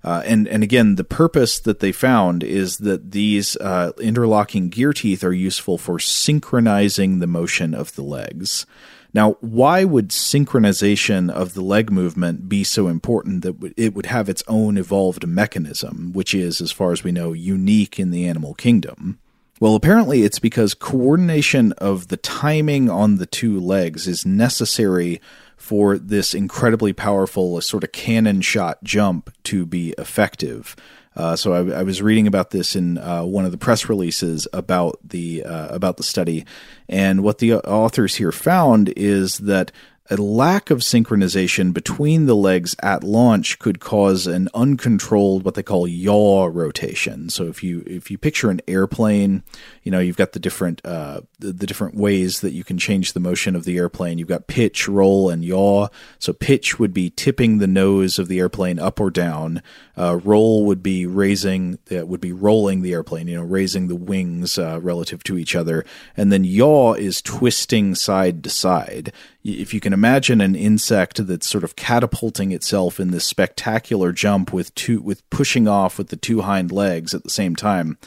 Uh, and and again, the purpose that they found is that these uh, interlocking gear teeth are useful for synchronizing the motion of the legs. Now, why would synchronization of the leg movement be so important that it would have its own evolved mechanism, which is, as far as we know, unique in the animal kingdom? Well, apparently it's because coordination of the timing on the two legs is necessary for this incredibly powerful sort of cannon shot jump to be effective. Uh, so I, I, was reading about this in uh, one of the press releases about the uh, about the study, and what the authors here found is that a lack of synchronization between the legs at launch could cause an uncontrolled what they call yaw rotation. So if you if you picture an airplane, you know you've got the different uh, the, the, different ways that you can change the motion of the airplane. You've got pitch, roll, and yaw. So pitch would be tipping the nose of the airplane up or down. Uh, roll would be raising uh, would be rolling the airplane. You know, raising the wings uh, relative to each other, and then yaw is twisting side to side if you can imagine an insect that's sort of catapulting itself in this spectacular jump with two with pushing off with the two hind legs at the same time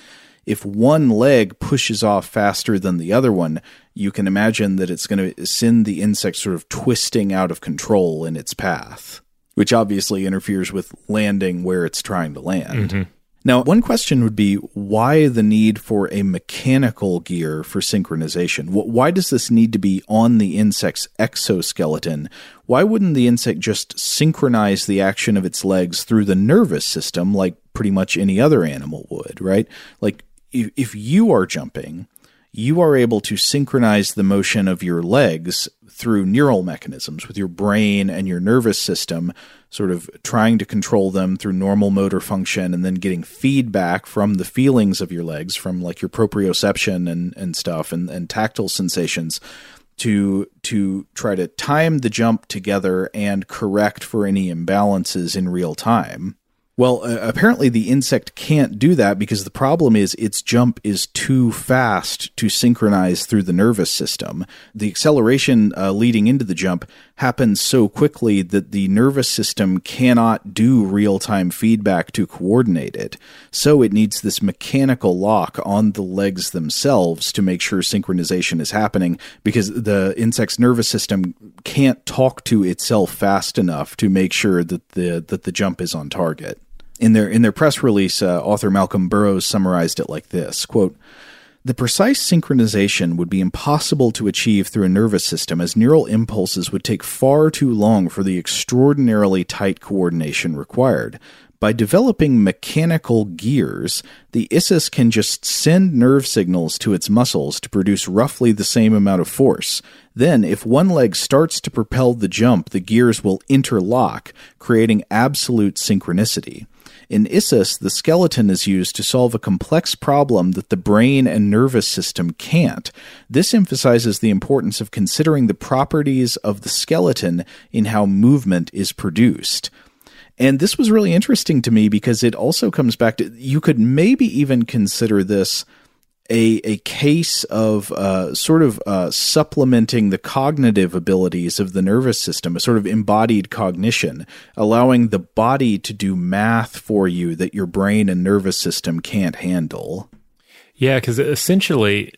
if one leg pushes off faster than the other one you can imagine that it's going to send the insect sort of twisting out of control in its path which obviously interferes with landing where it's trying to land
Mm-hmm.
now, one question would be why the need for a mechanical gear for synchronization? Why does this need to be on the insect's exoskeleton? Why wouldn't the insect just synchronize the action of its legs through the nervous system like pretty much any other animal would, right? Like if, if you are jumping, you are able to synchronize the motion of your legs through neural mechanisms with your brain and your nervous system, sort of trying to control them through normal motor function and then getting feedback from the feelings of your legs, from like your proprioception and, and stuff and, and tactile sensations to to try to time the jump together and correct for any imbalances in real time. Well, uh, apparently the insect can't do that because the problem is its jump is too fast to synchronize through the nervous system. The acceleration uh, leading into the jump happens so quickly that the nervous system cannot do real time feedback to coordinate it. So it needs this mechanical lock on the legs themselves to make sure synchronization is happening because the insect's nervous system can't talk to itself fast enough to make sure that the that the jump is on target in their in their press release, uh, author Malcolm Burrows summarized it like this: "Quote." The precise synchronization would be impossible to achieve through a nervous system as neural impulses would take far too long for the extraordinarily tight coordination required. By developing mechanical gears, the issus can just send nerve signals to its muscles to produce roughly the same amount of force. Then, if one leg starts to propel the jump, the gears will interlock, creating absolute synchronicity. In Issus, the skeleton is used to solve a complex problem that the brain and nervous system can't. This emphasizes the importance of considering the properties of the skeleton in how movement is produced. And this was really interesting to me because it also comes back to you could maybe even consider this a, a case of uh, sort of uh, supplementing the cognitive abilities of the nervous system, a sort of embodied cognition, allowing the body to do math for you that your brain and nervous system can't handle.
Yeah, because essentially,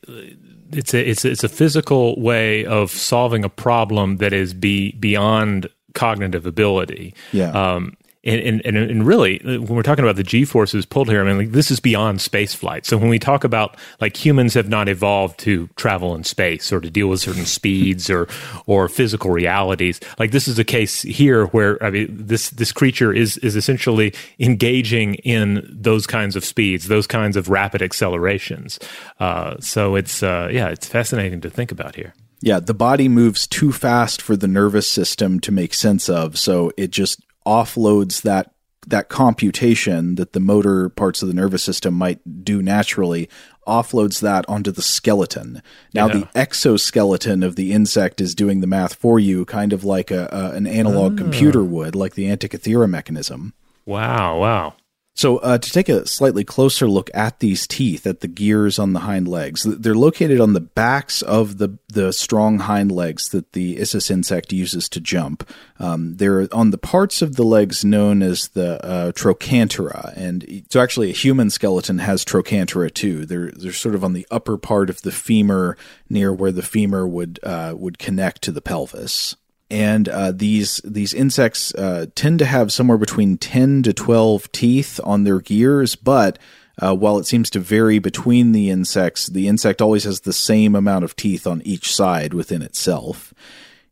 it's a it's it's a physical way of solving a problem that is be beyond cognitive ability.
Yeah.
Um, and, and, and really, when we're talking about the G forces pulled here, I mean, like, this is beyond space flight. So when we talk about like humans have not evolved to travel in space or to deal with certain speeds or or physical realities, like this is a case here where I mean, this this creature is is essentially engaging in those kinds of speeds, those kinds of rapid accelerations. Uh, so it's uh, yeah, it's fascinating to think about here.
Yeah, the body moves too fast for the nervous system to make sense of, so it just offloads that that computation that the motor parts of the nervous system might do naturally offloads that onto the skeleton. Now
Yeah.
the exoskeleton of the insect is doing the math for you, kind of like a, a an analog ah. computer would, like the Antikythera mechanism.
Wow, wow.
So, uh, to take a slightly closer look at these teeth, at the gears on the hind legs, they're located on the backs of the the strong hind legs that the Issus insect uses to jump. Um, they're on the parts of the legs known as the uh, and so actually a human skeleton has trochanter too. They're they're sort of on the upper part of the femur, near where the femur would uh, would connect to the pelvis and uh, these these insects uh, tend to have somewhere between ten to twelve teeth on their gears, but uh, while it seems to vary between the insects, the insect always has the same amount of teeth on each side within itself.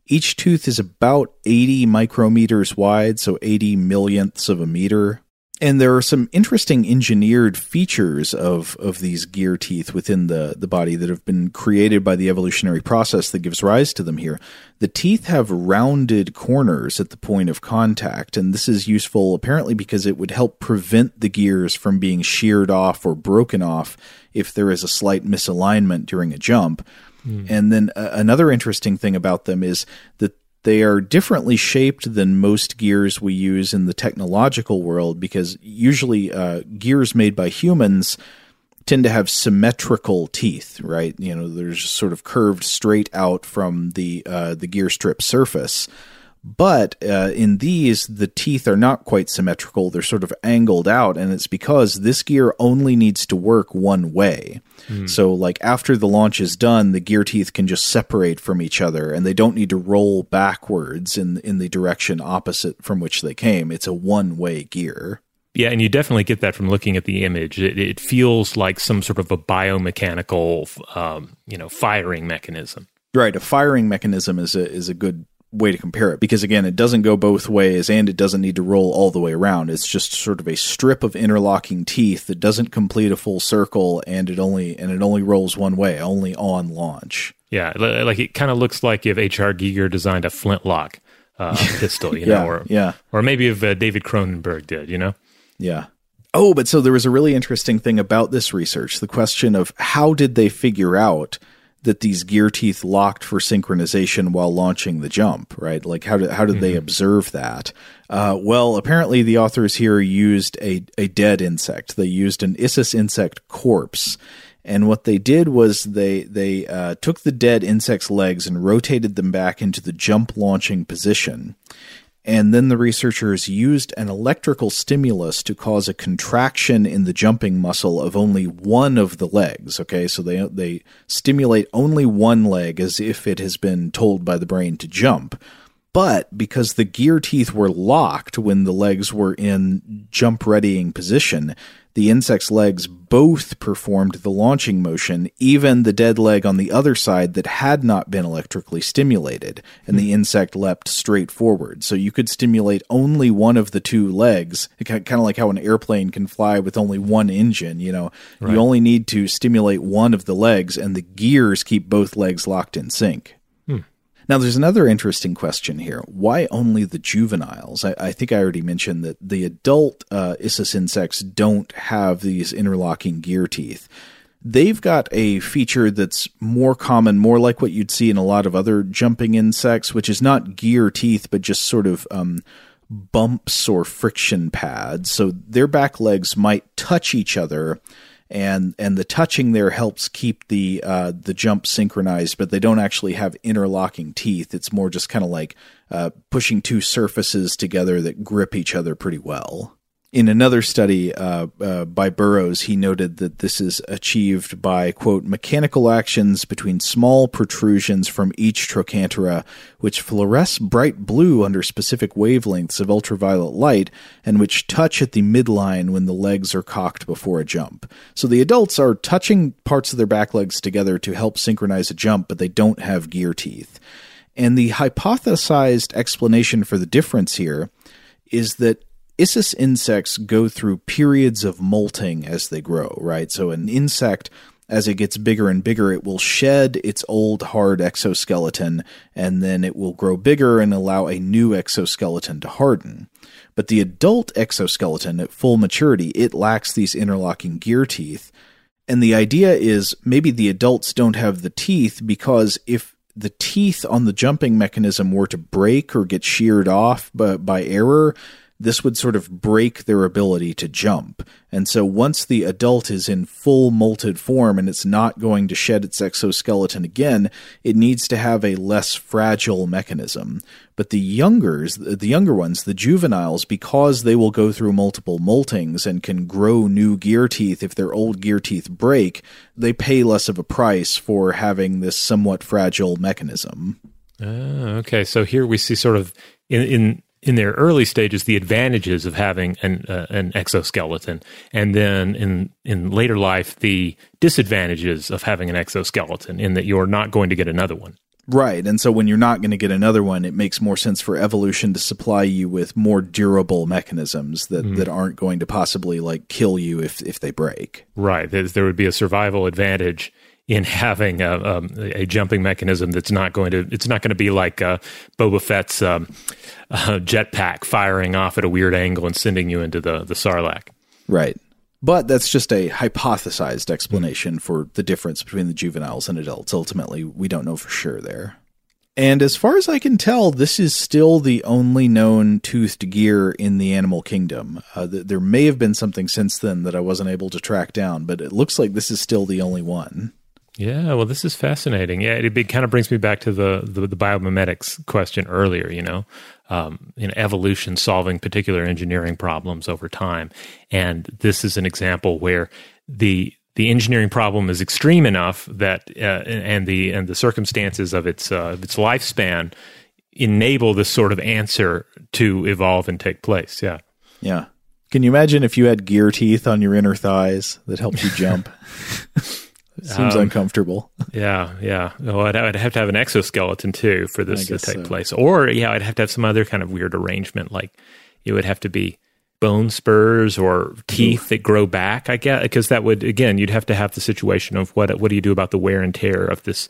Each tooth is about 80 micrometers wide, so 80 millionths of a meter. And there are some interesting engineered features of, of these gear teeth within the, the body that have been created by the evolutionary process that gives rise to them here. The teeth have rounded corners at the point of contact, and this is useful apparently because it would help prevent the gears from being sheared off or broken off if there is a slight misalignment during a jump. And then uh, another interesting thing about them is that they are differently shaped than most gears we use in the technological world because usually uh, gears made by humans tend to have symmetrical teeth, right? You know, they're sort of curved straight out from the uh, the gear strip surface. But uh, in these, the teeth are not quite symmetrical. They're sort of angled out, and it's because this gear only needs to work one way. Mm. So, like after the launch is done, the gear teeth can just separate from each other, and they don't need to roll backwards in in the direction opposite from which they came. It's a one way gear.
Yeah, and you definitely get that from looking at the image. It, it feels like some sort of a biomechanical, um, you know, firing mechanism.
Right, a firing mechanism is a is a good way to compare it because again it doesn't go both ways and it doesn't need to roll all the way around. It's just sort of a strip of interlocking teeth that doesn't complete a full circle and it only and it only rolls one way only on launch.
Yeah like it kind of looks like if hr giger designed a flintlock uh, pistol you know
yeah,
or
yeah.
or maybe if uh, david cronenberg did you know?
Yeah. Oh but so there was a really interesting thing about this research the question of how did they figure out that these gear teeth locked for synchronization while launching the jump, right? Like how did how did mm-hmm. they observe that? Uh, well, apparently the authors here used a a dead insect. They used an Issus insect corpse. And what they did was they they uh, took the dead insect's legs and rotated them back into the jump launching position, and then the researchers used an electrical stimulus to cause a contraction in the jumping muscle of only one of the legs. Okay, so they they stimulate only one leg as if it has been told by the brain to jump. But because the gear teeth were locked when the legs were in jump readying position, the insect's legs both performed the launching motion, even the dead leg on the other side that had not been electrically stimulated, and the hmm. insect leapt straight forward. So you could stimulate only one of the two legs, kind of like how an airplane can fly with only one engine, you know. Right. You only need to stimulate one of the legs, and the gears keep both legs locked in sync. Now, there's another interesting question here. Why only the juveniles? I, I think I already mentioned that the adult uh, Issus insects don't have these interlocking gear teeth. They've got a feature that's more common, more like what you'd see in a lot of other jumping insects, which is not gear teeth, but just sort of um, bumps or friction pads. So their back legs might touch each other and and the touching there helps keep the uh, the jump synchronized, but they don't actually have interlocking teeth. It's more just kind of like uh, pushing two surfaces together that grip each other pretty well. In another study uh, uh, by Burrows, he noted that this is achieved by, quote, mechanical actions between small protrusions from each trochanter, which fluoresce bright blue under specific wavelengths of ultraviolet light and which touch at the midline when the legs are cocked before a jump. So the adults are touching parts of their back legs together to help synchronize a jump, but they don't have gear teeth. And the hypothesized explanation for the difference here is that Issus insects go through periods of molting as they grow, right? So an insect as it gets bigger and bigger, it will shed its old hard exoskeleton and then it will grow bigger and allow a new exoskeleton to harden. But the adult exoskeleton at full maturity, it lacks these interlocking gear teeth. And the idea is maybe the adults don't have the teeth because if the teeth on the jumping mechanism were to break or get sheared off by, by error, this would sort of break their ability to jump. And so once the adult is in full molted form and it's not going to shed its exoskeleton again, it needs to have a less fragile mechanism. But the youngers, the younger ones, the juveniles, because they will go through multiple moltings and can grow new gear teeth if their old gear teeth break, they pay less of a price for having this somewhat fragile mechanism.
Ah, okay. So here we see sort of in, in in their early stages the advantages of having an uh, an exoskeleton, and then in in later life the disadvantages of having an exoskeleton, in that you're not going to get another one.
Right. And so when you're not going to get another one, it makes more sense for evolution to supply you with more durable mechanisms that, mm. that aren't going to possibly like kill you if, if they break.
Right. There would be a survival advantage in having a, um, a, jumping mechanism that's not going to it's not going to be like uh, Boba Fett's um, uh, jetpack firing off at a weird angle and sending you into the the Sarlacc.
Right. But that's just a hypothesized explanation for the difference between the juveniles and adults. Ultimately, we don't know for sure there. And as far as I can tell, this is still the only known toothed gear in the animal kingdom. Uh, th- there may have been something since then that I wasn't able to track down, but it looks like this is still the only one.
Yeah, well, this is fascinating. Yeah, it, it kind of brings me back to the, the, the biomimetics question earlier. You know, um, in evolution solving particular engineering problems over time, and this is an example where the the engineering problem is extreme enough that uh, and the and the circumstances of its uh, its lifespan enable this sort of answer to evolve and take place. Yeah.
Yeah. Can you imagine if you had gear teeth on your inner thighs that helped you jump? Seems um, uncomfortable.
Yeah, yeah. Well, I'd, I'd, have to have an exoskeleton too for this to take so. place, or yeah, I'd have to have some other kind of weird arrangement. Like it would have to be bone spurs or teeth Oof. that grow back. I guess because that would again you'd have to have the situation of what what do you do about the wear and tear of this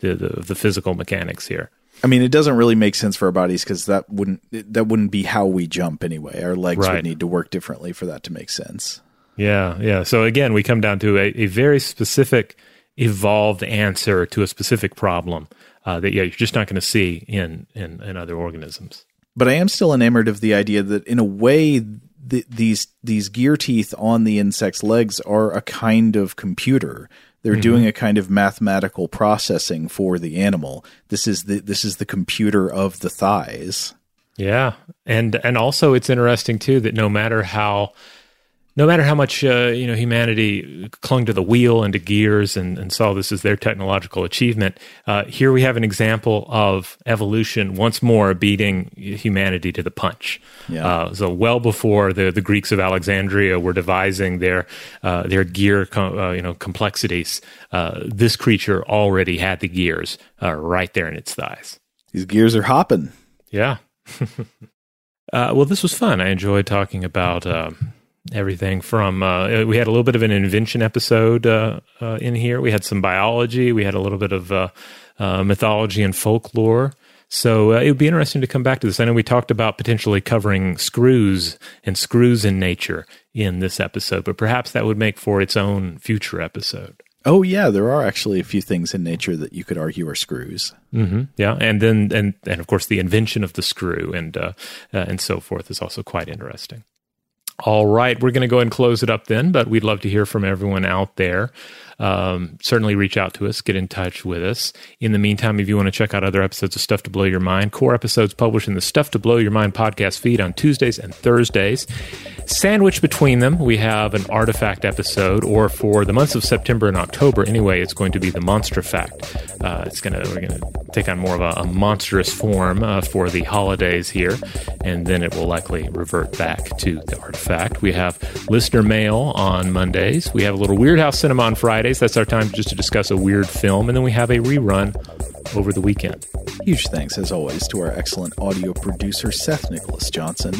the the, the physical mechanics here.
I mean, it doesn't really make sense for our bodies because that wouldn't that wouldn't be how we jump anyway. Our legs right. would need to work differently for that to make sense.
Yeah, yeah. So again, we come down to a, a very specific, evolved answer to a specific problem uh, that yeah, you're just not going to see in, in in other organisms.
But I am still enamored of the idea that, in a way, the, these these gear teeth on the insect's legs are a kind of computer. They're mm-hmm. doing a kind of mathematical processing for the animal. This is the this is the computer of the thighs.
Yeah, and and also it's interesting too that no matter how no matter how much uh, you know humanity clung to the wheel and to gears and, and saw this as their technological achievement, uh, here we have an example of evolution once more beating humanity to the punch. Yeah. Uh, so well before the, the Greeks of Alexandria were devising their uh, their gear uh, you know complexities, uh, this creature already had the gears right there in its thighs.
These gears are hopping.
Yeah. well, this was fun. I enjoyed talking about everything from uh, we had a little bit of an invention episode uh, uh, in here. We had some biology. We had a little bit of uh, uh, mythology and folklore. So uh, it would be interesting to come back to this. I know we talked about potentially covering screws and screws in nature in this episode, but perhaps that would make for its own future episode.
Oh yeah, there are actually a few things in nature that you could argue are screws.
Mm-hmm. Yeah, and then and and of course the invention of the screw and and so forth is also quite interesting. All right, we're going to go and close it up then, but we'd love to hear from everyone out there um, certainly reach out to us, get in touch with us. In the meantime, if you want to check out other episodes of Stuff to Blow Your Mind, core episodes published in the Stuff to Blow Your Mind podcast feed on Tuesdays and Thursdays. Sandwiched between them, we have an artifact episode, or for the months of September and October, anyway, it's going to be the Monster Fact. Uh, it's gonna we're gonna take on more of a, a monstrous form uh, for the holidays here, and then it will likely revert back to the artifact. We have listener mail on Mondays. We have a little Weird House Cinema on Fridays. That's our time just to discuss a weird film, and then we have a rerun over the weekend.
Huge thanks, as always, to our excellent audio producer, Seth Nicholas Johnson.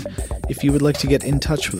If you would like to get in touch with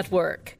Network.